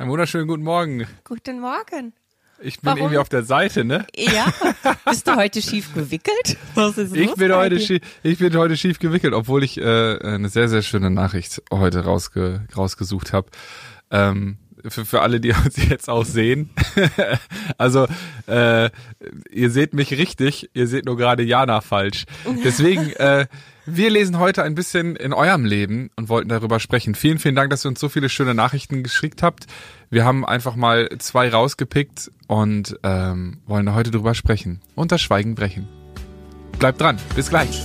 Einen wunderschönen guten Morgen. Guten Morgen. Ich bin Warum? irgendwie auf der Seite, ne? Ja. Bist du heute schief gewickelt? Was ist ich bin heute schief, ich bin heute schief gewickelt, obwohl ich äh, eine sehr sehr schöne Nachricht heute rausge, rausgesucht habe. Ähm, für, für alle, die uns jetzt auch sehen. also äh, ihr seht mich richtig, ihr seht nur gerade Jana falsch. Deswegen äh, wir lesen heute ein bisschen in eurem Leben und wollten darüber sprechen. Vielen, vielen Dank, dass ihr uns so viele schöne Nachrichten geschickt habt. Wir haben einfach mal zwei rausgepickt und ähm, wollen heute drüber sprechen. Und das Schweigen brechen. Bleibt dran. Bis gleich.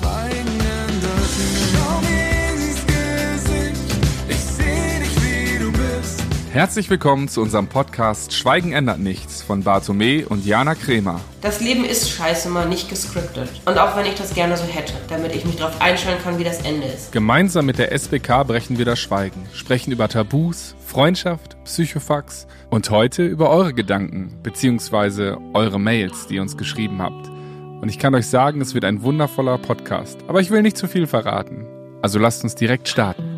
Herzlich willkommen zu unserem Podcast Schweigen ändert nichts von Bartome und Jana Kremer. Das Leben ist scheiße mal nicht gescriptet. Und auch wenn ich das gerne so hätte, damit ich mich darauf einstellen kann, wie das Ende ist. Gemeinsam mit der SBK brechen wir das Schweigen, sprechen über Tabus, Freundschaft, Psychofax und heute über eure Gedanken bzw. eure Mails, die ihr uns geschrieben habt. Und ich kann euch sagen, es wird ein wundervoller Podcast. Aber ich will nicht zu viel verraten. Also lasst uns direkt starten.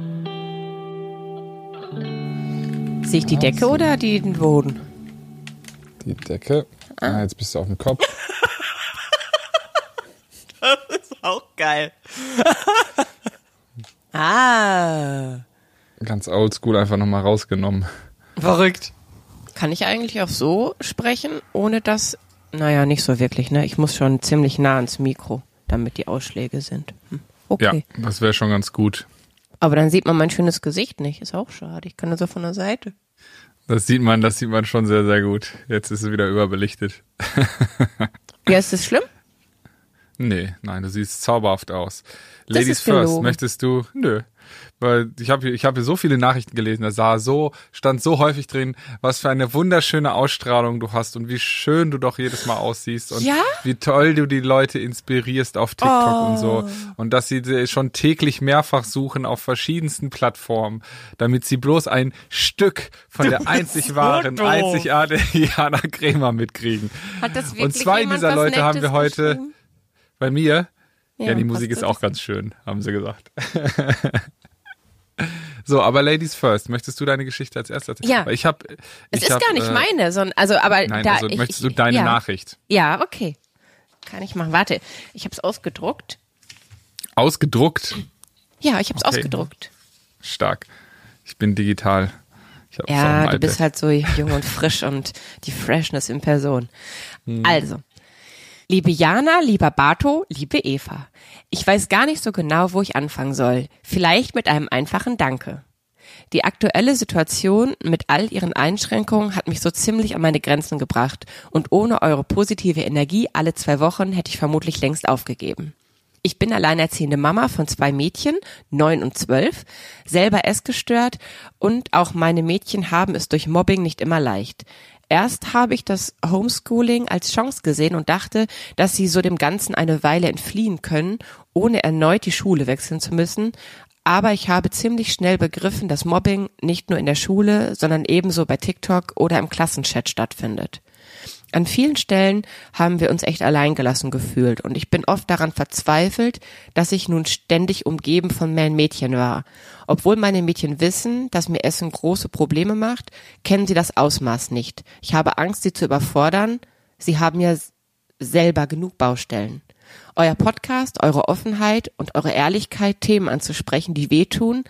Sehe ich die Decke oder den Boden? Die Decke. Ah, jetzt bist du auf dem Kopf. das ist auch geil. ah. Ganz oldschool einfach nochmal rausgenommen. Verrückt. Kann ich eigentlich auch so sprechen, ohne dass, naja, nicht so wirklich, ne? Ich muss schon ziemlich nah ans Mikro, damit die Ausschläge sind. Hm. Okay. Ja, das wäre schon ganz gut. Aber dann sieht man mein schönes Gesicht nicht. Ist auch schade. Ich kann nur so von der Seite. Das sieht man, das sieht man schon sehr, sehr gut. Jetzt ist es wieder überbelichtet. ja, ist das schlimm? Nee, nein, du siehst zauberhaft aus. Das Ladies first, möchtest du? Nö. Weil ich habe ich hab hier so viele Nachrichten gelesen, da sah so, stand so häufig drin, was für eine wunderschöne Ausstrahlung du hast und wie schön du doch jedes Mal aussiehst und ja? wie toll du die Leute inspirierst auf TikTok oh. und so. Und dass sie schon täglich mehrfach suchen auf verschiedensten Plattformen, damit sie bloß ein Stück von der einzig wahren, einzigartigen Jana Krämer mitkriegen. Hat das wirklich und zwei dieser Leute haben wir heute bei mir. Ja, ja die Musik ist auch ganz schön, haben sie gesagt. So, aber Ladies first. Möchtest du deine Geschichte als erstes erzählen? Ja. Weil ich habe. Es ist hab, gar nicht äh, meine, sondern also, aber nein, da also ich, möchtest du deine ja. Nachricht? Ja, okay. Kann ich machen. Warte, ich habe es ausgedruckt. Ausgedruckt? Ja, ich habe es okay. ausgedruckt. Stark. Ich bin digital. Ich ja, du bist halt so jung und frisch und die Freshness in Person. Hm. Also, Liebe Jana, lieber Bato, liebe Eva. Ich weiß gar nicht so genau, wo ich anfangen soll. Vielleicht mit einem einfachen Danke. Die aktuelle Situation mit all ihren Einschränkungen hat mich so ziemlich an meine Grenzen gebracht und ohne eure positive Energie alle zwei Wochen hätte ich vermutlich längst aufgegeben. Ich bin alleinerziehende Mama von zwei Mädchen, neun und zwölf, selber essgestört und auch meine Mädchen haben es durch Mobbing nicht immer leicht. Erst habe ich das Homeschooling als Chance gesehen und dachte, dass sie so dem Ganzen eine Weile entfliehen können, ohne erneut die Schule wechseln zu müssen. Aber ich habe ziemlich schnell begriffen, dass Mobbing nicht nur in der Schule, sondern ebenso bei TikTok oder im Klassenchat stattfindet. An vielen Stellen haben wir uns echt alleingelassen gefühlt und ich bin oft daran verzweifelt, dass ich nun ständig umgeben von meinen Mädchen war. Obwohl meine Mädchen wissen, dass mir Essen große Probleme macht, kennen sie das Ausmaß nicht. Ich habe Angst, sie zu überfordern. Sie haben ja selber genug Baustellen. Euer Podcast, eure Offenheit und eure Ehrlichkeit, Themen anzusprechen, die wehtun,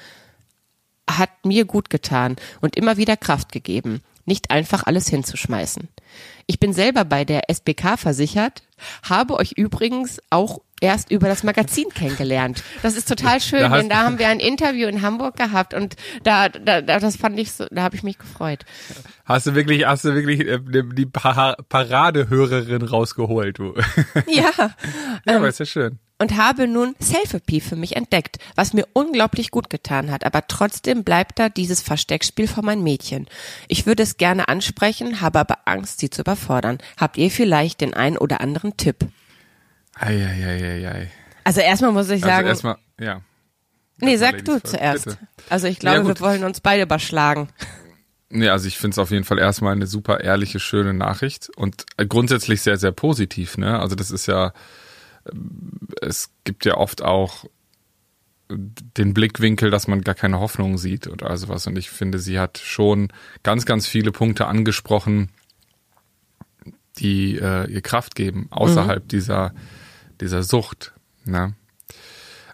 hat mir gut getan und immer wieder Kraft gegeben nicht einfach alles hinzuschmeißen. Ich bin selber bei der SBK versichert, habe euch übrigens auch erst über das Magazin kennengelernt. Das ist total schön, da denn da haben wir ein Interview in Hamburg gehabt und da, da, das fand ich so, da habe ich mich gefreut. Hast du wirklich, hast du wirklich äh, die Paradehörerin rausgeholt, du? Ja. ja, ähm, aber ist ja schön und habe nun Selfie für mich entdeckt, was mir unglaublich gut getan hat, aber trotzdem bleibt da dieses Versteckspiel von meinem Mädchen. Ich würde es gerne ansprechen, habe aber Angst, sie zu überfordern. Habt ihr vielleicht den einen oder anderen Tipp? Eieieiei. Also erstmal muss ich also sagen. Also erstmal, ja. Nee, sag du zuerst. Bitte. Also ich glaube, ja, wir wollen uns beide überschlagen. Nee, also ich finde es auf jeden Fall erstmal eine super ehrliche, schöne Nachricht und grundsätzlich sehr, sehr positiv, ne? Also das ist ja, es gibt ja oft auch den Blickwinkel, dass man gar keine Hoffnung sieht oder sowas. Und ich finde, sie hat schon ganz, ganz viele Punkte angesprochen, die äh, ihr Kraft geben, außerhalb mhm. dieser, dieser Sucht. Ne?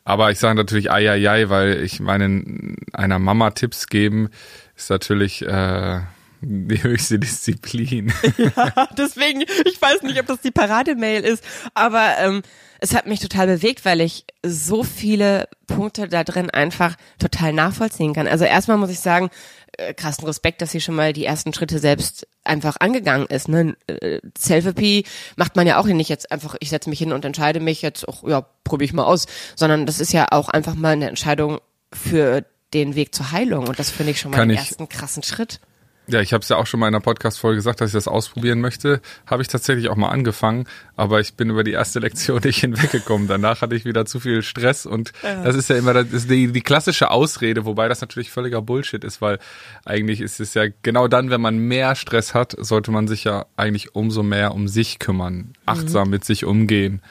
Aber ich sage natürlich ai, ai, ai, weil ich meinen einer Mama Tipps geben ist natürlich äh, die höchste Disziplin. ja, deswegen, ich weiß nicht, ob das die Parademail ist, aber ähm, es hat mich total bewegt, weil ich so viele Punkte da drin einfach total nachvollziehen kann. Also erstmal muss ich sagen, äh, krassen Respekt, dass sie schon mal die ersten Schritte selbst einfach angegangen ist. Ne? Äh, Selfie macht man ja auch nicht jetzt einfach, ich setze mich hin und entscheide mich jetzt, auch, ja, probiere ich mal aus, sondern das ist ja auch einfach mal eine Entscheidung für den Weg zur Heilung und das finde ich schon mal Kann den ersten krassen Schritt. Ja, ich habe es ja auch schon mal in einer Podcast-Folge gesagt, dass ich das ausprobieren möchte. Habe ich tatsächlich auch mal angefangen, aber ich bin über die erste Lektion nicht hinweggekommen. Danach hatte ich wieder zu viel Stress und ja. das ist ja immer das die, die klassische Ausrede, wobei das natürlich völliger Bullshit ist, weil eigentlich ist es ja genau dann, wenn man mehr Stress hat, sollte man sich ja eigentlich umso mehr um sich kümmern, achtsam mhm. mit sich umgehen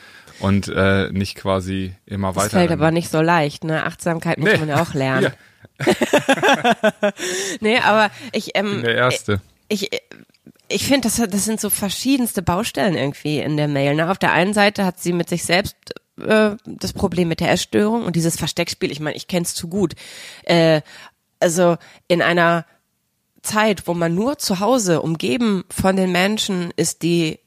und äh, nicht quasi immer weiter. Das fällt aber nicht so leicht, ne? Achtsamkeit muss nee. man ja auch lernen. Ja. nee, aber ich, ähm, der Erste. Ich, ich finde, das, das sind so verschiedenste Baustellen irgendwie in der Mail. Ne? Auf der einen Seite hat sie mit sich selbst äh, das Problem mit der Essstörung und dieses Versteckspiel. Ich meine, ich kenne es zu gut. Äh, also in einer Zeit, wo man nur zu Hause umgeben von den Menschen ist, die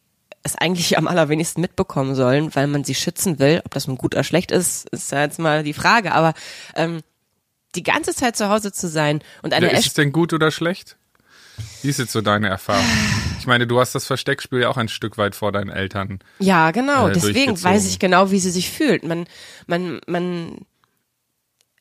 es eigentlich am allerwenigsten mitbekommen sollen, weil man sie schützen will. Ob das nun gut oder schlecht ist, ist ja jetzt mal die Frage. Aber ähm, die ganze Zeit zu Hause zu sein und eine ja, Ist es denn gut oder schlecht? Wie ist jetzt so deine Erfahrung? Ich meine, du hast das Versteckspiel ja auch ein Stück weit vor deinen Eltern. Ja, genau. Äh, Deswegen weiß ich genau, wie sie sich fühlt. Man, man, man,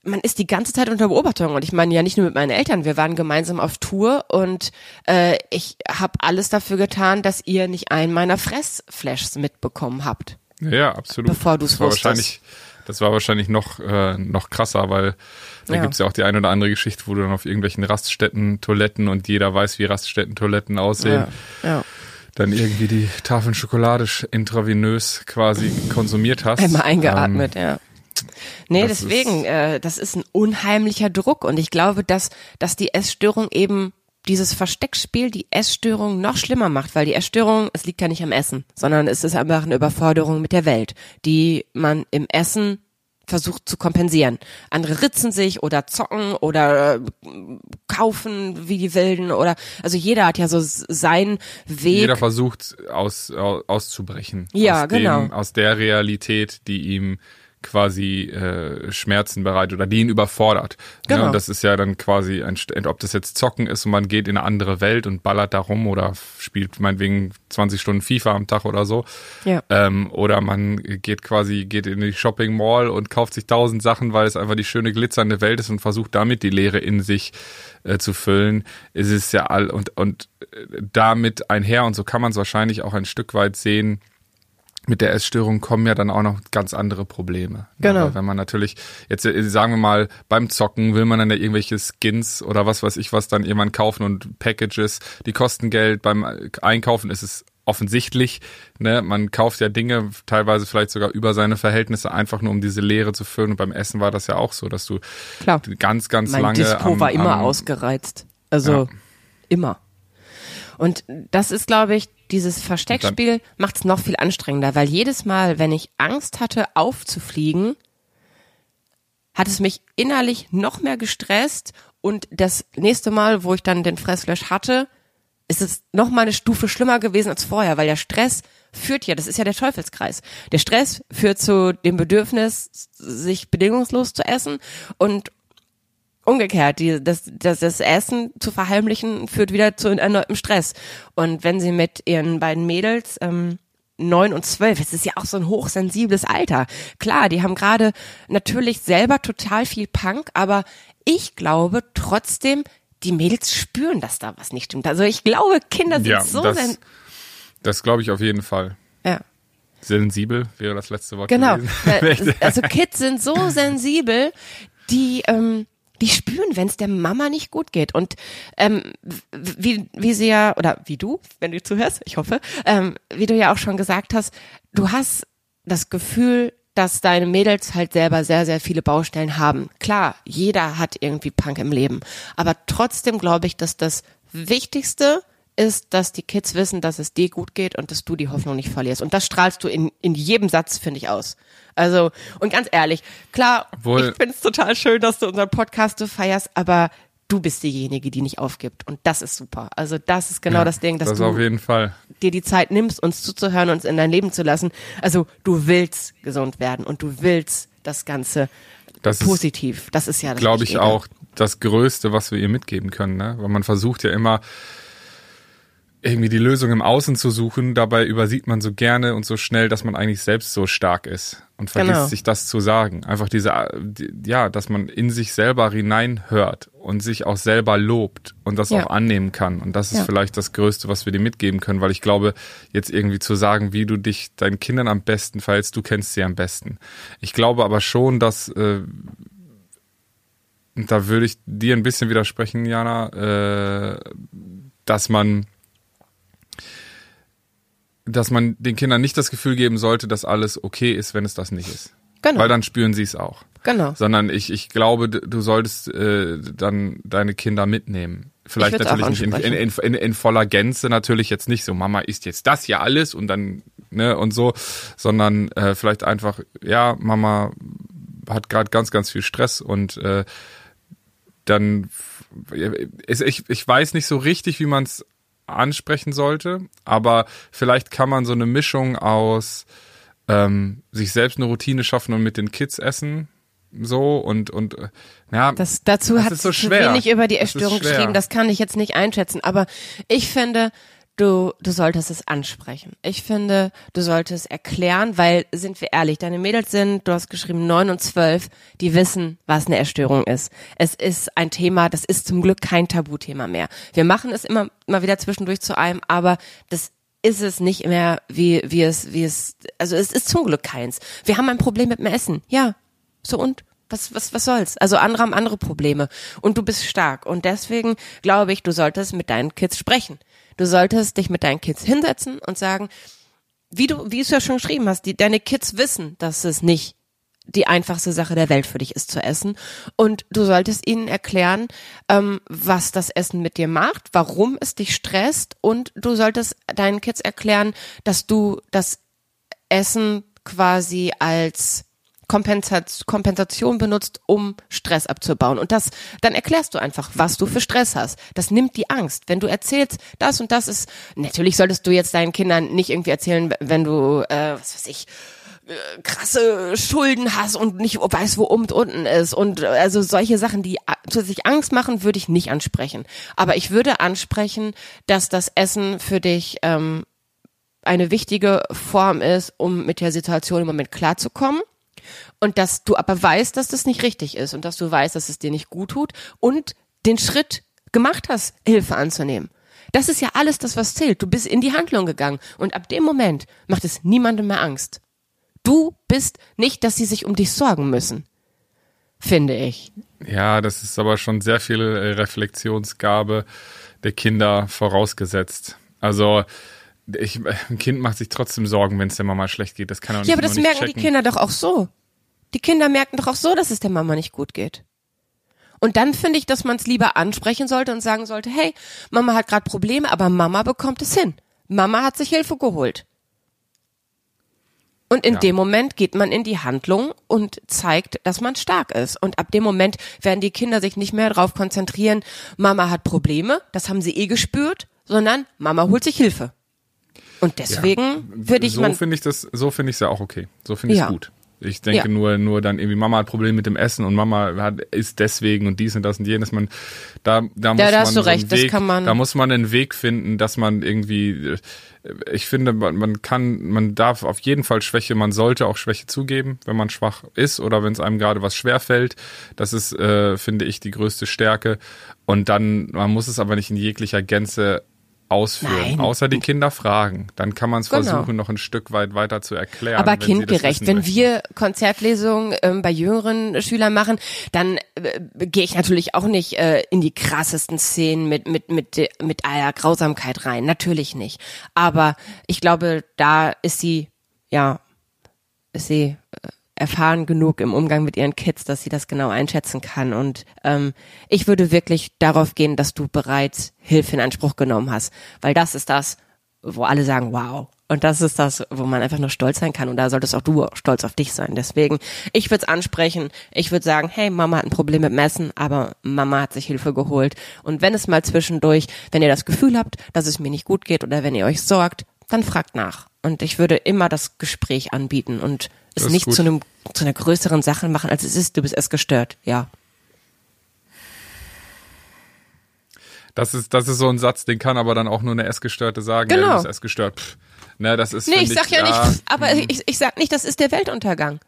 man ist die ganze Zeit unter Beobachtung und ich meine ja nicht nur mit meinen Eltern, wir waren gemeinsam auf Tour und äh, ich habe alles dafür getan, dass ihr nicht einen meiner Fressflashs mitbekommen habt. Ja, absolut. Bevor du es wusstest. Wahrscheinlich das war wahrscheinlich noch, äh, noch krasser, weil da ja. gibt's ja auch die eine oder andere Geschichte, wo du dann auf irgendwelchen Raststätten Toiletten und jeder weiß, wie Raststätten Toiletten aussehen. Ja. ja. Dann irgendwie die Tafeln Schokolade intravenös quasi konsumiert hast. Einmal eingeatmet, ähm, ja. Nee, deswegen, ist, äh, das ist ein unheimlicher Druck und ich glaube, dass, dass die Essstörung eben dieses Versteckspiel die Essstörung noch schlimmer macht, weil die Essstörung, es liegt ja nicht am Essen, sondern es ist einfach eine Überforderung mit der Welt, die man im Essen versucht zu kompensieren. Andere ritzen sich oder zocken oder äh, kaufen wie die Wilden oder also jeder hat ja so seinen Weg. Jeder versucht aus, aus auszubrechen. Ja, aus genau. Dem, aus der Realität, die ihm quasi äh, Schmerzen bereitet oder die ihn überfordert. Genau. Ja, und das ist ja dann quasi ein, ob das jetzt Zocken ist und man geht in eine andere Welt und ballert da rum oder spielt meinetwegen 20 Stunden FIFA am Tag oder so. Ja. Ähm, oder man geht quasi, geht in die Shopping Mall und kauft sich tausend Sachen, weil es einfach die schöne glitzernde Welt ist und versucht damit die Leere in sich äh, zu füllen. Es ist ja all und, und äh, damit einher und so kann man es wahrscheinlich auch ein Stück weit sehen, mit der Essstörung kommen ja dann auch noch ganz andere Probleme. Genau. Aber wenn man natürlich, jetzt äh, sagen wir mal, beim Zocken will man dann ja irgendwelche Skins oder was weiß ich was dann jemand kaufen und Packages, die kosten Geld. Beim Einkaufen ist es offensichtlich, ne, man kauft ja Dinge teilweise vielleicht sogar über seine Verhältnisse einfach nur um diese Leere zu füllen und beim Essen war das ja auch so, dass du Klar. ganz ganz mein lange Dispo am, war immer am, ausgereizt. Also ja. immer. Und das ist glaube ich dieses Versteckspiel macht es noch viel anstrengender, weil jedes Mal, wenn ich Angst hatte, aufzufliegen, hat es mich innerlich noch mehr gestresst und das nächste Mal, wo ich dann den Fressflash hatte, ist es noch mal eine Stufe schlimmer gewesen als vorher, weil der Stress führt ja, das ist ja der Teufelskreis. Der Stress führt zu dem Bedürfnis, sich bedingungslos zu essen und umgekehrt, die, das, das, das Essen zu verheimlichen führt wieder zu erneutem Stress. Und wenn sie mit ihren beiden Mädels ähm, neun und zwölf, es ist ja auch so ein hochsensibles Alter. Klar, die haben gerade natürlich selber total viel Punk, aber ich glaube trotzdem, die Mädels spüren, dass da was nicht stimmt. Also ich glaube, Kinder sind ja, so das, das glaube ich auf jeden Fall. Ja. Sensibel wäre das letzte Wort. Genau. Gewesen. Also Kids sind so sensibel, die ähm, die spüren, wenn es der Mama nicht gut geht. Und ähm, wie, wie sie ja, oder wie du, wenn du zuhörst, ich hoffe, ähm, wie du ja auch schon gesagt hast, du hast das Gefühl, dass deine Mädels halt selber sehr, sehr viele Baustellen haben. Klar, jeder hat irgendwie Punk im Leben. Aber trotzdem glaube ich, dass das Wichtigste ist, dass die Kids wissen, dass es dir gut geht und dass du die Hoffnung nicht verlierst. Und das strahlst du in, in jedem Satz, finde ich, aus. Also, und ganz ehrlich, klar, Obwohl- ich finde es total schön, dass du unseren Podcast so feierst, aber du bist diejenige, die nicht aufgibt. Und das ist super. Also, das ist genau Ja, das Ding, dass das du auf jeden Fall. dir die Zeit nimmst, uns zuzuhören, uns in dein Leben zu lassen. Also, du willst gesund werden und du willst das Ganze Das ist, positiv. Das ist ja das glaube ich, auch das Größte, was wir ihr mitgeben können, ne? Weil man versucht ja immer irgendwie die Lösung im Außen zu suchen. Dabei übersieht man so gerne und so schnell, dass man eigentlich selbst so stark ist und vergisst Genau. sich das zu sagen. Einfach diese, die- ja, dass man in sich selber hineinhört und sich auch selber lobt und das Ja. auch annehmen kann. Und das ist Ja. vielleicht das Größte, was wir dir mitgeben können, weil ich glaube, jetzt irgendwie zu sagen, wie du dich deinen Kindern am besten verhältst, du kennst sie am besten. Ich glaube aber schon, dass äh, da würde ich dir ein bisschen widersprechen, Jana, äh, dass man dass man den Kindern nicht das Gefühl geben sollte, dass alles okay ist, wenn es das nicht ist. Genau. Weil dann spüren sie es auch. Genau. Sondern ich, ich glaube, du solltest äh, dann deine Kinder mitnehmen. Vielleicht natürlich nicht in, in, in, in, voller Gänze, natürlich jetzt nicht so, Mama isst jetzt das hier alles und dann, ne, und so, sondern äh, vielleicht einfach, ja, Mama hat gerade ganz, ganz viel Stress und äh, dann ich, ich weiß nicht so richtig, wie man es ansprechen sollte, aber vielleicht kann man so eine Mischung aus ähm, sich selbst eine Routine schaffen und mit den Kids essen, so und und äh, ja, Das, dazu Das hat so zu schwer. wenig über die Essstörung schwer. geschrieben. Das kann ich jetzt nicht einschätzen. Aber ich finde, du, du solltest es ansprechen. Ich finde, du solltest erklären, weil, sind wir ehrlich, deine Mädels sind, du hast geschrieben, neun und zwölf, die wissen, was eine Essstörung ist. Es ist ein Thema, das ist zum Glück kein Tabuthema mehr. Wir machen es immer mal wieder zwischendurch zu einem, aber das ist es nicht mehr, wie, wie es, wie es, also es ist zum Glück keins. Wir haben ein Problem mit dem Essen. Ja. So und? Was, was, was soll's? Also andere haben andere Probleme. Und du bist stark. Und deswegen glaube ich, du solltest mit deinen Kids sprechen. Du solltest dich mit deinen Kids hinsetzen und sagen, wie du, wie du es ja schon geschrieben hast, die, deine Kids wissen, dass es nicht die einfachste Sache der Welt für dich ist zu essen. Und du solltest ihnen erklären, ähm, was das Essen mit dir macht, warum es dich stresst. Und du solltest deinen Kids erklären, dass du das Essen quasi als Kompensation benutzt, um Stress abzubauen. Und das, dann erklärst du einfach, was du für Stress hast. Das nimmt die Angst. Wenn du erzählst, das und das ist, natürlich solltest du jetzt deinen Kindern nicht irgendwie erzählen, wenn du, äh, was weiß ich, äh, krasse Schulden hast und nicht weißt, wo oben und unten ist. Und äh, also solche Sachen, die a- zusätzlich Angst machen, würde ich nicht ansprechen. Aber ich würde ansprechen, dass das Essen für dich ähm, eine wichtige Form ist, um mit der Situation im Moment klarzukommen. Und dass du aber weißt, dass das nicht richtig ist und dass du weißt, dass es dir nicht gut tut und den Schritt gemacht hast, Hilfe anzunehmen. Das ist ja alles das, was zählt. Du bist in die Handlung gegangen und ab dem Moment macht es niemandem mehr Angst. Du bist nicht, dass sie sich um dich sorgen müssen. Finde ich. ja, das ist aber schon sehr viel äh, Reflexionsgabe der Kinder vorausgesetzt. Also ich, ein Kind macht sich trotzdem Sorgen, wenn es der Mama schlecht geht. Das kann er Ja, nicht, aber das merken die checken. Kinder doch auch so. Die Kinder merken doch auch so, dass es der Mama nicht gut geht. Und dann finde ich, dass man es lieber ansprechen sollte und sagen sollte, hey, Mama hat gerade Probleme, aber Mama bekommt es hin. Mama hat sich Hilfe geholt. Und in Ja. dem Moment geht man in die Handlung und zeigt, dass man stark ist. Und ab dem Moment werden die Kinder sich nicht mehr darauf konzentrieren, Mama hat Probleme, das haben sie eh gespürt, sondern Mama holt sich Hilfe. Und deswegen würde ich so finde ich das, so finde ich es ja auch okay. So finde ich es Ja. gut. Ich denke Ja. nur, nur dann irgendwie Mama hat Probleme mit dem Essen und Mama hat, ist deswegen und dies und das und jenes. Man, da, da muss da man hast du so recht, das Weg, kann man- Da muss man einen Weg finden, dass man irgendwie, äh, ich finde, man, man kann, man darf auf jeden Fall Schwäche, man sollte auch Schwäche zugeben, wenn man schwach ist oder wenn es einem gerade was schwer fällt. Das ist, äh, finde ich, die größte Stärke. Und dann, man muss es aber nicht in jeglicher Gänze ausführen, Nein. außer die Kinder fragen. Dann kann man es Genau. versuchen, noch ein Stück weit weiter zu erklären. aber wenn kindgerecht. Wenn möchten. wir Konzertlesungen ähm, bei jüngeren Schülern machen, dann äh, gehe ich natürlich auch nicht äh, in die krassesten Szenen mit mit mit mit aller Grausamkeit rein. Natürlich nicht. Aber ich glaube, da ist sie ja ist sie äh, erfahren genug im Umgang mit ihren Kids, dass sie das genau einschätzen kann. Und ähm, ich würde wirklich darauf gehen, dass du bereits Hilfe in Anspruch genommen hast, weil das ist das, wo alle sagen, wow. Und das ist das, wo man einfach nur stolz sein kann. Und da solltest auch du stolz auf dich sein. Deswegen, ich würde es ansprechen. Ich würde sagen, hey, Mama hat ein Problem mit Messen, aber Mama hat sich Hilfe geholt. Und wenn es mal zwischendurch, wenn ihr das Gefühl habt, dass es mir nicht gut geht oder wenn ihr euch sorgt, dann fragt nach. Und ich würde immer das Gespräch anbieten und es nicht gut. zu einem zu einer größeren Sache machen, als es ist. Du bist erst gestört. Ja. Das ist, das ist so ein Satz, den kann aber dann auch nur eine Essgestörte sagen. Genau. Ja, du bist Essgestört. Pff. Ne, das ist, nee, ich sag ich, ja nicht, pff, aber hm. ich, ich sag nicht, das ist der Weltuntergang.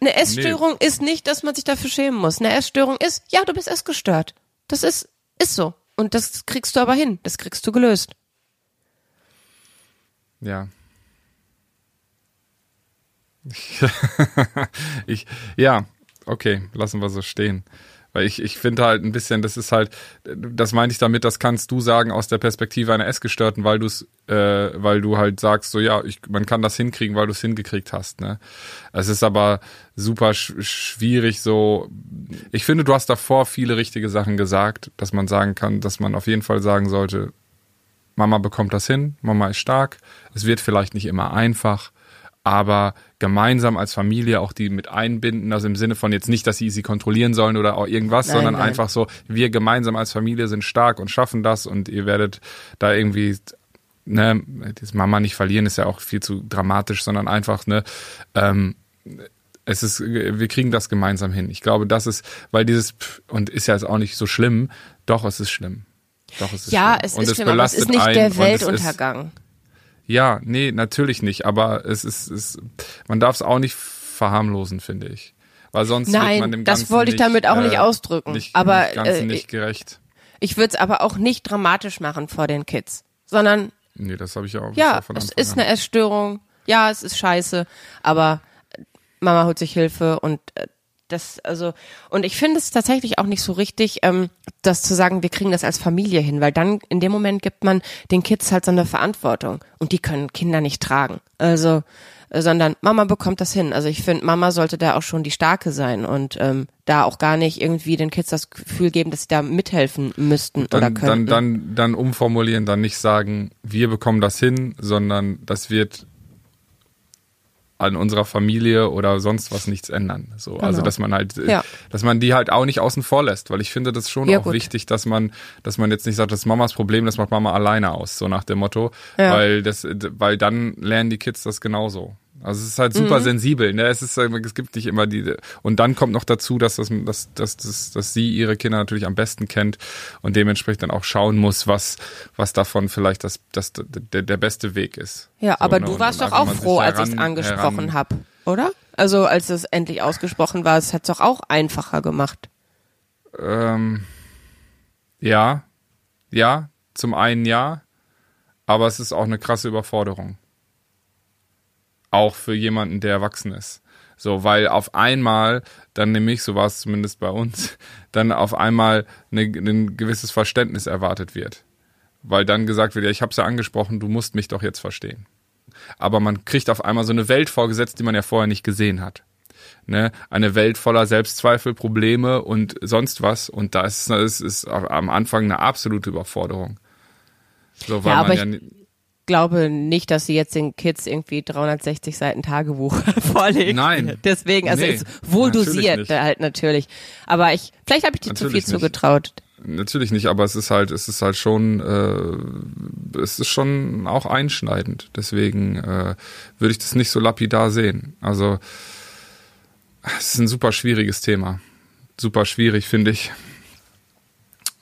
Eine Essstörung nee. ist nicht, dass man sich dafür schämen muss. Eine Essstörung ist, ja, du bist essgestört. Das ist, ist so. Und das kriegst du aber hin. Das kriegst du gelöst. Ja. ich, ja, okay, lassen wir so stehen. Weil ich, ich finde halt ein bisschen, das ist halt, das meine ich damit, das kannst du sagen aus der Perspektive einer Essgestörten, weil du es, äh, weil du halt sagst, so ja, ich, man kann das hinkriegen, weil du es hingekriegt hast. Ne? Es ist aber super sch schwierig so. Ich finde, du hast davor viele richtige Sachen gesagt, dass man sagen kann, dass man auf jeden Fall sagen sollte, Mama bekommt das hin, Mama ist stark, es wird vielleicht nicht immer einfach, aber gemeinsam als Familie auch die mit einbinden, also im Sinne von jetzt nicht, dass sie sie kontrollieren sollen oder auch irgendwas, nein, sondern nein. einfach so, wir gemeinsam als Familie sind stark und schaffen das und ihr werdet da irgendwie ne, das Mama nicht verlieren ist ja auch viel zu dramatisch, sondern einfach ne ähm, es ist, wir kriegen das gemeinsam hin. Ich glaube, das ist, weil dieses und ist ja jetzt auch nicht so schlimm. Doch, es ist schlimm. Doch, es ist ja, schlimm. es und ist es schlimm, aber es ist nicht der Weltuntergang. Ja, nee, natürlich nicht, aber es ist, es, man darf es auch nicht verharmlosen, finde ich. Weil sonst Nein, wird man dem Ganzen das wollte ich damit auch äh, nicht ausdrücken. Nicht, aber nicht, Ganzen äh, nicht gerecht. Ich würde es aber auch nicht dramatisch machen vor den Kids, sondern Nee, das habe ich auch. Ja, es ist eine Essstörung. Ja, es ist scheiße, aber Mama holt sich Hilfe und äh, das, also, und ich finde es tatsächlich auch nicht so richtig, ähm, das zu sagen, wir kriegen das als Familie hin, weil dann in dem Moment gibt man den Kids halt so eine Verantwortung und die können Kinder nicht tragen. Also, sondern Mama bekommt das hin. Also ich finde, Mama sollte da auch schon die Starke sein und ähm, da auch gar nicht irgendwie den Kids das Gefühl geben, dass sie da mithelfen müssten dann, oder könnten. Dann, dann, dann umformulieren, dann nicht sagen, wir bekommen das hin, sondern das wird an unserer Familie oder sonst was nichts ändern. So, also, genau. also dass man halt, ja. dass man die halt auch nicht außen vor lässt, weil ich finde das schon ja, auch gut. wichtig, dass man, dass man jetzt nicht sagt, das ist Mamas Problem, das macht Mama alleine aus, so nach dem Motto, ja. weil das, weil dann lernen die Kids das genauso. Also es ist halt super mhm. sensibel, ne? Es ist es gibt nicht immer die und dann kommt noch dazu, dass das dass, dass, dass, dass sie ihre Kinder natürlich am besten kennt und dementsprechend dann auch schauen muss, was was davon vielleicht das das der, der beste Weg ist. Ja, so, aber ne? du warst doch auch froh, als ich es angesprochen habe, oder? Also als es endlich ausgesprochen war, es hat es doch auch einfacher gemacht. Ähm, ja, ja, zum einen ja, aber es ist auch eine krasse Überforderung auch für jemanden, der erwachsen ist. So, weil auf einmal, dann nämlich, so war es zumindest bei uns, dann auf einmal eine, ein gewisses Verständnis erwartet wird. Weil dann gesagt wird, ja, ich habe es ja angesprochen, du musst mich doch jetzt verstehen. Aber man kriegt auf einmal so eine Welt vorgesetzt, die man ja vorher nicht gesehen hat. Ne? Eine Welt voller Selbstzweifel, Probleme und sonst was. Und da ist es ist am Anfang eine absolute Überforderung. So, weil ja, man ja glaube nicht, dass sie jetzt den Kids irgendwie 360 Seiten Tagebuch vorlegt. Nein. Deswegen, also nee, ist wohl dosiert halt natürlich. Aber ich, vielleicht habe ich dir zu viel nicht. zugetraut. Natürlich nicht, aber es ist halt, es ist halt schon, äh, es ist schon auch einschneidend. Deswegen äh, würde ich das nicht so lapidar sehen. Also es ist ein super schwieriges Thema. Super schwierig, finde ich.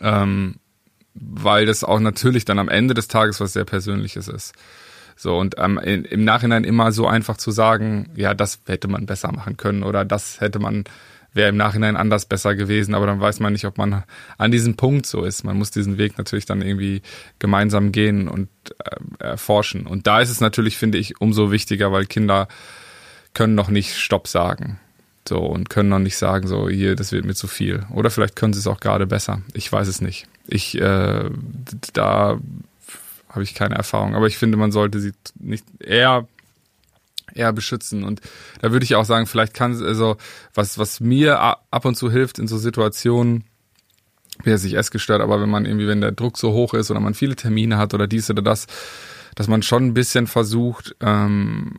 Ähm, weil das auch natürlich dann am Ende des Tages was sehr Persönliches ist. So, und ähm, im Nachhinein immer so einfach zu sagen, ja, das hätte man besser machen können oder das hätte man, wäre im Nachhinein anders besser gewesen, aber dann weiß man nicht, ob man an diesem Punkt so ist. Man muss diesen Weg natürlich dann irgendwie gemeinsam gehen und äh, erforschen. Und da ist es natürlich, finde ich, umso wichtiger, weil Kinder können noch nicht Stopp sagen. So, und können noch nicht sagen, so, hier, das wird mir zu viel. Oder vielleicht können sie es auch gerade besser. Ich weiß es nicht. Ich, äh, da habe ich keine Erfahrung. Aber ich finde, man sollte sie nicht eher eher beschützen. Und da würde ich auch sagen, vielleicht kann es, also, was, was mir ab und zu hilft in so Situationen, bin jetzt nicht essgestört, aber wenn man irgendwie, wenn der Druck so hoch ist oder man viele Termine hat oder dies oder das, dass man schon ein bisschen versucht, ähm,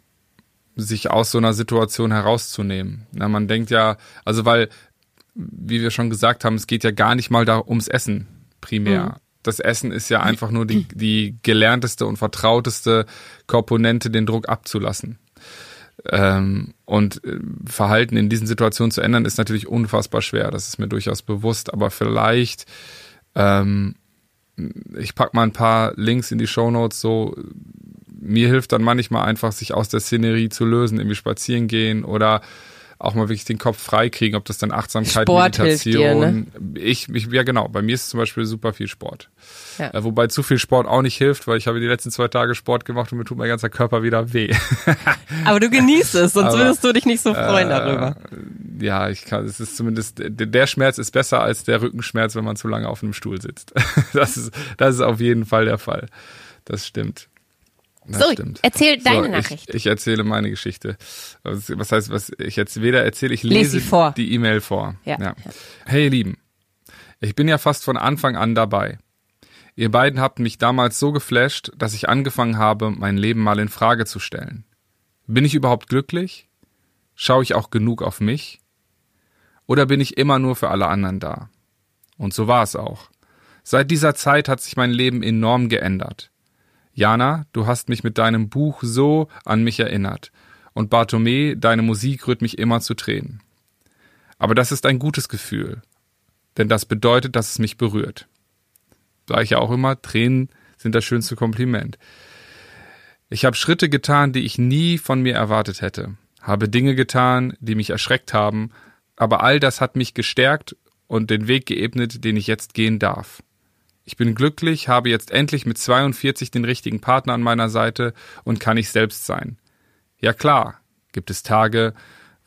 sich aus so einer Situation herauszunehmen. Na, man denkt ja, also weil, wie wir schon gesagt haben, es geht ja gar nicht mal da ums Essen primär. Mhm. Das Essen ist ja einfach nur die, die gelernteste und vertrauteste Komponente, den Druck abzulassen. Ähm, und äh, Verhalten in diesen Situationen zu ändern, ist natürlich unfassbar schwer. Das ist mir durchaus bewusst. Aber vielleicht, ähm, ich pack mal ein paar Links in die Show Notes. So, mir hilft dann manchmal einfach, sich aus der Szenerie zu lösen, irgendwie spazieren gehen oder auch mal wirklich den Kopf frei kriegen, ob das dann Achtsamkeit, Sport Meditation. Dir, ne? ich, ich, ja genau, bei mir ist zum Beispiel super viel Sport. Ja. Äh, wobei zu viel Sport auch nicht hilft, weil ich habe die letzten zwei Tage Sport gemacht und mir tut mein ganzer Körper wieder weh. Aber du genießt es, sonst Aber, würdest du dich nicht so freuen äh, darüber. Ja, ich kann, es ist zumindest, der Schmerz ist besser als der Rückenschmerz, wenn man zu lange auf einem Stuhl sitzt. Das ist, das ist auf jeden Fall der Fall. Das stimmt. Das so, stimmt. erzähl deine so, Nachricht. Ich, ich, erzähle meine Geschichte. Was heißt, was ich jetzt weder erzähle, ich lese vor. die E-Mail vor. Ja. ja. Hey, ihr Lieben. Ich bin ja fast von Anfang an dabei. Ihr beiden habt mich damals so geflasht, dass ich angefangen habe, mein Leben mal in Frage zu stellen. Bin ich überhaupt glücklich? Schaue ich auch genug auf mich? Oder bin ich immer nur für alle anderen da? Und so war es auch. Seit dieser Zeit hat sich mein Leben enorm geändert. Jana, du hast mich mit deinem Buch so an mich erinnert. Und Bartome, deine Musik rührt mich immer zu Tränen. Aber das ist ein gutes Gefühl, denn das bedeutet, dass es mich berührt. Sag ich ja auch immer, Tränen sind das schönste Kompliment. Ich habe Schritte getan, die ich nie von mir erwartet hätte, habe Dinge getan, die mich erschreckt haben, aber all das hat mich gestärkt und den Weg geebnet, den ich jetzt gehen darf. Ich bin glücklich, habe jetzt endlich mit 42 den richtigen Partner an meiner Seite und kann ich selbst sein. Ja klar, gibt es Tage,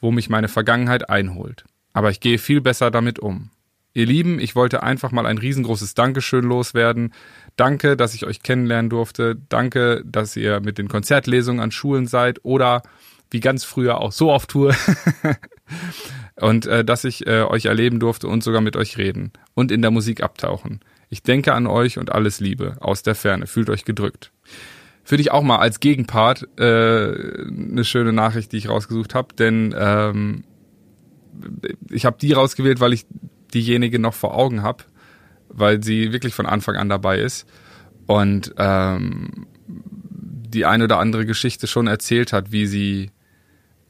wo mich meine Vergangenheit einholt. Aber ich gehe viel besser damit um. Ihr Lieben, ich wollte einfach mal ein riesengroßes Dankeschön loswerden. Danke, dass ich euch kennenlernen durfte. Danke, dass ihr mit den Konzertlesungen an Schulen seid oder wie ganz früher auch so auf Tour. und äh, dass ich äh, euch erleben durfte und sogar mit euch reden und in der Musik abtauchen. Ich denke an euch und alles Liebe aus der Ferne. Fühlt euch gedrückt. Für dich auch mal als Gegenpart äh, eine schöne Nachricht, die ich rausgesucht habe, denn ähm, ich habe die rausgewählt, weil ich diejenige noch vor Augen habe, weil sie wirklich von Anfang an dabei ist und ähm, die eine oder andere Geschichte schon erzählt hat, wie sie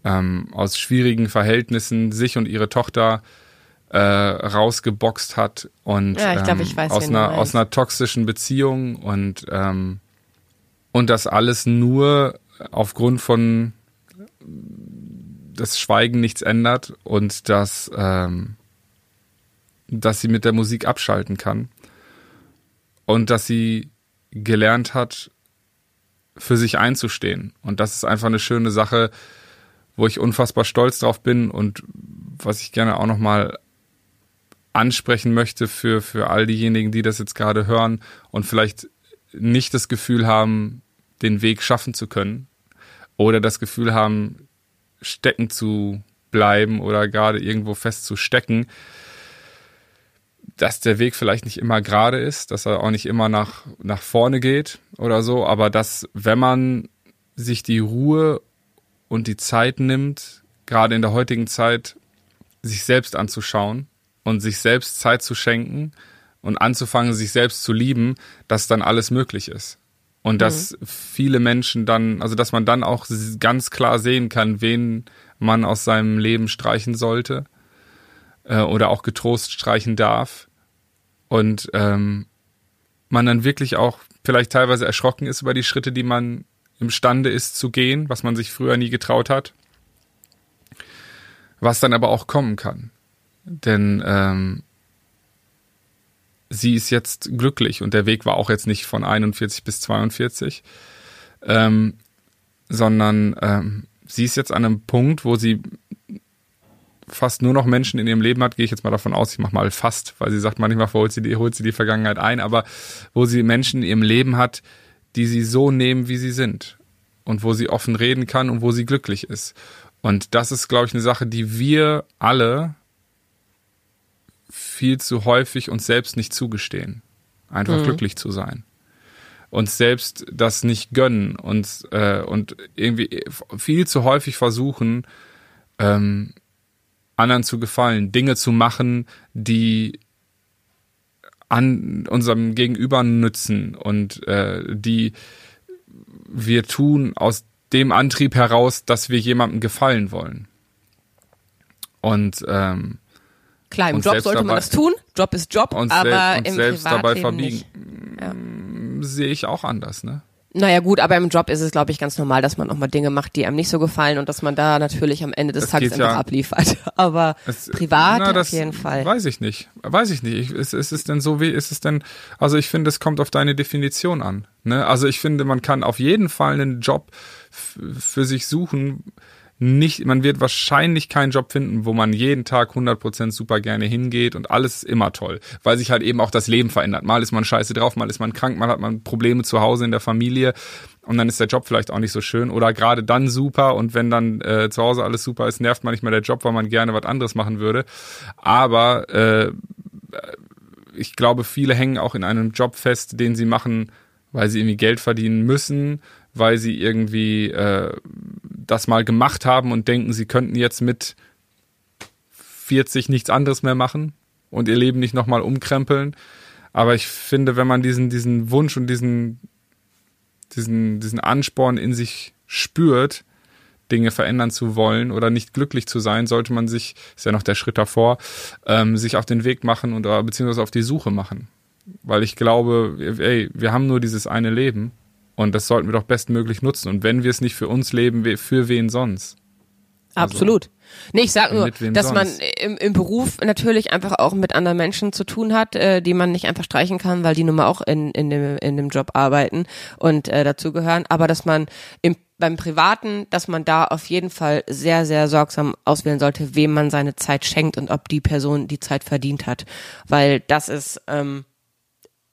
ähm, aus schwierigen Verhältnissen sich und ihre Tochter äh, rausgeboxt hat und ja, glaub, ähm, aus, einer, aus einer toxischen Beziehung und, ähm, und das alles nur aufgrund von das Schweigen nichts ändert und dass, ähm, dass sie mit der Musik abschalten kann und dass sie gelernt hat, für sich einzustehen. Und das ist einfach eine schöne Sache, wo ich unfassbar stolz drauf bin und was ich gerne auch nochmal ansprechen möchte für, für all diejenigen, die das jetzt gerade hören und vielleicht nicht das Gefühl haben, den Weg schaffen zu können oder das Gefühl haben, stecken zu bleiben oder gerade irgendwo festzustecken, dass der Weg vielleicht nicht immer gerade ist, dass er auch nicht immer nach, nach vorne geht oder so, aber dass, wenn man sich die Ruhe und die Zeit nimmt, gerade in der heutigen Zeit, sich selbst anzuschauen und sich selbst Zeit zu schenken und anzufangen, sich selbst zu lieben, dass dann alles möglich ist. Und dass mhm. viele Menschen dann, also dass man dann auch ganz klar sehen kann, wen man aus seinem Leben streichen sollte äh, oder auch getrost streichen darf. Und ähm, man dann wirklich auch vielleicht teilweise erschrocken ist über die Schritte, die man imstande ist zu gehen, was man sich früher nie getraut hat, was dann aber auch kommen kann. Denn ähm, sie ist jetzt glücklich und der Weg war auch jetzt nicht von 41 bis 42, ähm, sondern ähm, sie ist jetzt an einem Punkt, wo sie fast nur noch Menschen in ihrem Leben hat, gehe ich jetzt mal davon aus, ich mache mal fast, weil sie sagt, manchmal holt sie, die, holt sie die Vergangenheit ein, aber wo sie Menschen in ihrem Leben hat, die sie so nehmen, wie sie sind. und wo sie offen reden kann und wo sie glücklich ist. Und das ist, glaube ich, eine Sache, die wir alle viel zu häufig uns selbst nicht zugestehen. Einfach mhm. glücklich zu sein. Uns selbst das nicht gönnen und, äh, und irgendwie viel zu häufig versuchen, ähm, anderen zu gefallen, Dinge zu machen, die an unserem Gegenüber nützen und äh, die wir tun aus dem Antrieb heraus, dass wir jemandem gefallen wollen. Und ähm, klar, im Job sollte man das tun. Job ist Job, aber im selbst dabei verbiegen. Ja. Sehe ich auch anders, ne? Naja gut, aber im Job ist es, glaube ich, ganz normal, dass man auch mal Dinge macht, die einem nicht so gefallen und dass man da natürlich am Ende des das Tages einfach ja, abliefert. Aber es, privat na, auf jeden Fall. Weiß ich nicht. Weiß ich nicht. Ich, ist, ist es denn so, wie ist es denn, also ich finde, es kommt auf deine Definition an. Ne? Also ich finde, man kann auf jeden Fall einen Job für sich suchen, nicht, man wird wahrscheinlich keinen Job finden, wo man jeden Tag 100% super gerne hingeht und alles ist immer toll, weil sich halt eben auch das Leben verändert. Mal ist man scheiße drauf, mal ist man krank, mal hat man Probleme zu Hause in der Familie und dann ist der Job vielleicht auch nicht so schön oder gerade dann super und wenn dann äh, zu Hause alles super ist, nervt man nicht mehr der Job, weil man gerne was anderes machen würde. Aber äh, ich glaube, viele hängen auch in einem Job fest, den sie machen, weil sie irgendwie Geld verdienen müssen, weil sie irgendwie äh, das mal gemacht haben und denken, sie könnten jetzt mit 40 nichts anderes mehr machen und ihr Leben nicht nochmal umkrempeln. Aber ich finde, wenn man diesen, diesen Wunsch und diesen, diesen, diesen Ansporn in sich spürt, Dinge verändern zu wollen oder nicht glücklich zu sein, sollte man sich, ist ja noch der Schritt davor, ähm, sich auf den Weg machen und äh, beziehungsweise auf die Suche machen. Weil ich glaube, ey, wir haben nur dieses eine Leben und das sollten wir doch bestmöglich nutzen. Und wenn wir es nicht für uns leben, für wen sonst? Absolut. Also, nee, ich sag nur, dass sonst? man im, im Beruf natürlich einfach auch mit anderen Menschen zu tun hat, äh, die man nicht einfach streichen kann, weil die nun mal auch in, in, dem, in dem Job arbeiten und äh, dazugehören. Aber dass man im, beim Privaten, dass man da auf jeden Fall sehr, sehr sorgsam auswählen sollte, wem man seine Zeit schenkt und ob die Person die Zeit verdient hat. Weil das ist, ähm,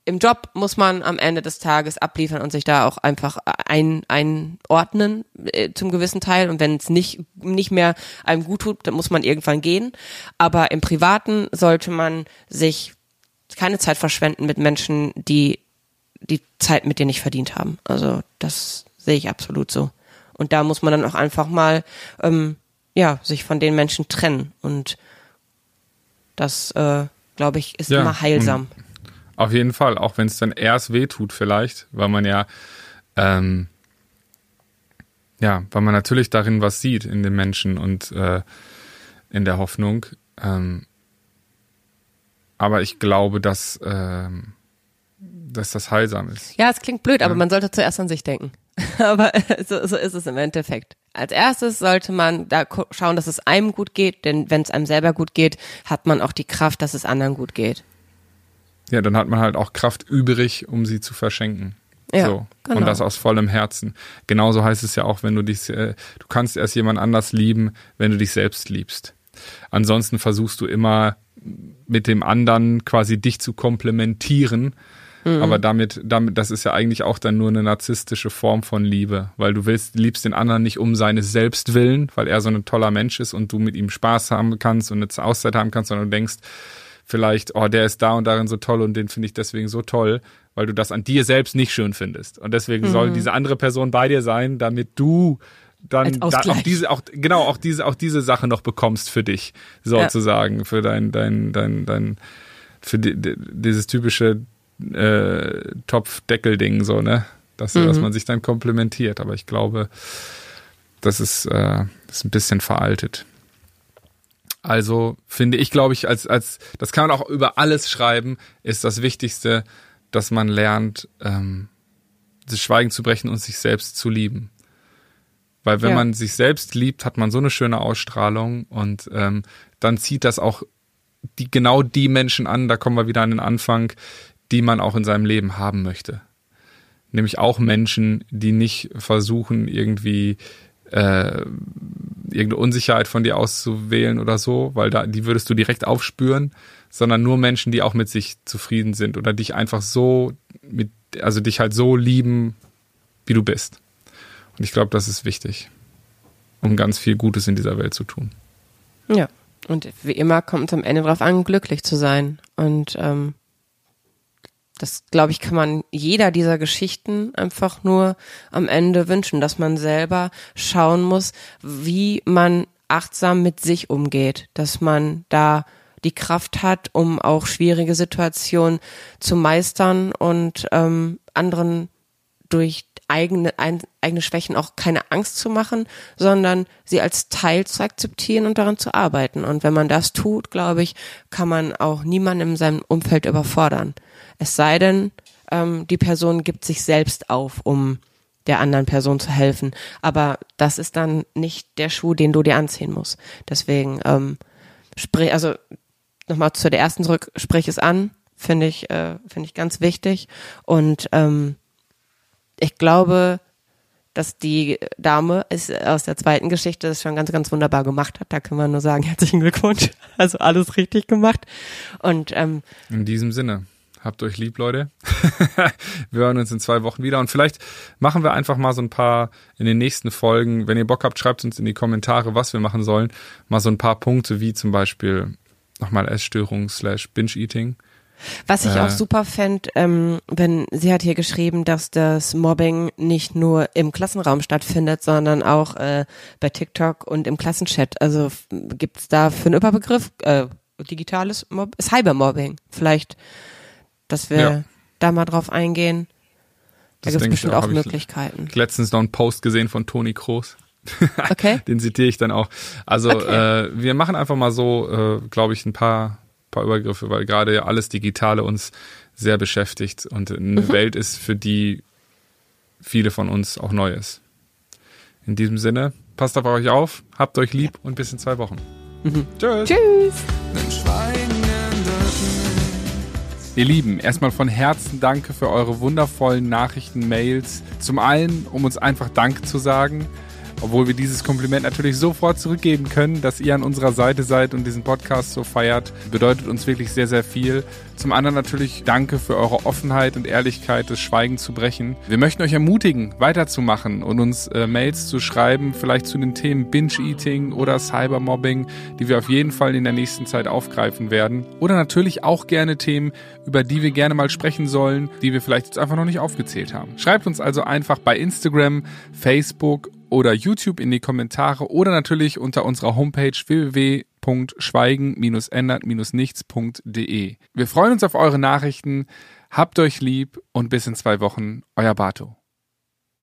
im Job muss man am Ende des Tages abliefern und sich da auch einfach ein, einordnen äh, zum gewissen Teil. Und wenn es nicht, nicht mehr einem gut tut, dann muss man irgendwann gehen. Aber im Privaten sollte man sich keine Zeit verschwenden mit Menschen, die die Zeit mit dir nicht verdient haben. Also das sehe ich absolut so. Und da muss man dann auch einfach mal ähm, ja sich von den Menschen trennen. Und das, äh, glaube ich, ist ja, immer heilsam. Auf jeden Fall, auch wenn es dann erst weh tut vielleicht, weil man ja, ähm, ja, weil man natürlich darin was sieht in den Menschen und äh, in der Hoffnung. Ähm, aber ich glaube, dass, ähm, dass das heilsam ist. Ja, es klingt blöd, ja. aber man sollte zuerst an sich denken. aber so, so ist es im Endeffekt. Als erstes sollte man da schauen, dass es einem gut geht, denn wenn es einem selber gut geht, hat man auch die Kraft, dass es anderen gut geht. Ja, dann hat man halt auch Kraft übrig, um sie zu verschenken. Ja, so. Genau. Und das aus vollem Herzen. Genauso heißt es ja auch, wenn du dich, äh, du kannst erst jemand anders lieben, wenn du dich selbst liebst. Ansonsten versuchst du immer mit dem anderen quasi dich zu komplementieren. Mhm. Aber damit, damit, das ist ja eigentlich auch dann nur eine narzisstische Form von Liebe, weil du willst, liebst den anderen nicht um seines Selbst willen, weil er so ein toller Mensch ist und du mit ihm Spaß haben kannst und eine Auszeit haben kannst, sondern du denkst, vielleicht, oh, der ist da und darin so toll und den finde ich deswegen so toll, weil du das an dir selbst nicht schön findest. Und deswegen mhm. soll diese andere Person bei dir sein, damit du dann da auch diese auch genau auch diese auch diese Sache noch bekommst für dich sozusagen ja. für dein dein dein dein für die, dieses typische äh, Topfdeckel-Ding so ne dass, mhm. dass man sich dann komplementiert aber ich glaube das ist äh, das ist ein bisschen veraltet also finde ich, glaube ich, als, als, das kann man auch über alles schreiben, ist das Wichtigste, dass man lernt, ähm, das Schweigen zu brechen und sich selbst zu lieben. Weil wenn ja. man sich selbst liebt, hat man so eine schöne Ausstrahlung und ähm, dann zieht das auch die, genau die Menschen an, da kommen wir wieder an den Anfang, die man auch in seinem Leben haben möchte. Nämlich auch Menschen, die nicht versuchen, irgendwie äh, irgendeine Unsicherheit von dir auszuwählen oder so, weil da die würdest du direkt aufspüren, sondern nur Menschen, die auch mit sich zufrieden sind oder dich einfach so mit, also dich halt so lieben, wie du bist. Und ich glaube, das ist wichtig, um ganz viel Gutes in dieser Welt zu tun. Ja. Und wie immer kommt es am Ende darauf an, glücklich zu sein. Und ähm, das, glaube ich, kann man jeder dieser Geschichten einfach nur am Ende wünschen, dass man selber schauen muss, wie man achtsam mit sich umgeht, dass man da die Kraft hat, um auch schwierige Situationen zu meistern und ähm, anderen durch eigene, ein, eigene Schwächen auch keine Angst zu machen, sondern sie als Teil zu akzeptieren und daran zu arbeiten. Und wenn man das tut, glaube ich, kann man auch niemanden in seinem Umfeld überfordern. Es sei denn, ähm, die Person gibt sich selbst auf, um der anderen Person zu helfen. Aber das ist dann nicht der Schuh, den du dir anziehen musst. Deswegen, ähm, sprich, also nochmal zu der ersten zurück, sprich es an, finde ich, äh, finde ich ganz wichtig. Und ähm, ich glaube, dass die Dame ist aus der zweiten Geschichte das schon ganz, ganz wunderbar gemacht hat. Da können wir nur sagen, herzlichen Glückwunsch. Also alles richtig gemacht. Und ähm, in diesem Sinne. Habt euch lieb, Leute. wir hören uns in zwei Wochen wieder. Und vielleicht machen wir einfach mal so ein paar in den nächsten Folgen. Wenn ihr Bock habt, schreibt uns in die Kommentare, was wir machen sollen. Mal so ein paar Punkte, wie zum Beispiel nochmal Essstörung slash Binge-Eating. Was ich äh, auch super fände, ähm, wenn sie hat hier geschrieben, dass das Mobbing nicht nur im Klassenraum stattfindet, sondern auch äh, bei TikTok und im Klassenchat. Also gibt's da für einen Überbegriff äh, digitales Mob Cybermobbing? Vielleicht dass wir ja. da mal drauf eingehen. Da gibt es bestimmt auch, auch Möglichkeiten. Ich letztens noch einen Post gesehen von Toni Kroos. Okay. Den zitiere ich dann auch. Also okay. äh, wir machen einfach mal so, äh, glaube ich, ein paar, paar Übergriffe, weil gerade ja alles Digitale uns sehr beschäftigt und eine mhm. Welt ist, für die viele von uns auch neu ist. In diesem Sinne, passt auf euch auf, habt euch lieb und bis in zwei Wochen. Mhm. Tschüss. Tschüss. Ihr Lieben, erstmal von Herzen danke für eure wundervollen Nachrichten, Mails. Zum einen, um uns einfach Dank zu sagen obwohl wir dieses Kompliment natürlich sofort zurückgeben können, dass ihr an unserer Seite seid und diesen Podcast so feiert, bedeutet uns wirklich sehr, sehr viel. Zum anderen natürlich danke für eure Offenheit und Ehrlichkeit, das Schweigen zu brechen. Wir möchten euch ermutigen, weiterzumachen und uns äh, Mails zu schreiben, vielleicht zu den Themen Binge-Eating oder Cybermobbing, die wir auf jeden Fall in der nächsten Zeit aufgreifen werden. Oder natürlich auch gerne Themen, über die wir gerne mal sprechen sollen, die wir vielleicht jetzt einfach noch nicht aufgezählt haben. Schreibt uns also einfach bei Instagram, Facebook oder YouTube in die Kommentare oder natürlich unter unserer Homepage www.schweigen-ändert-nichts.de. Wir freuen uns auf eure Nachrichten, habt euch lieb und bis in zwei Wochen, euer Bato.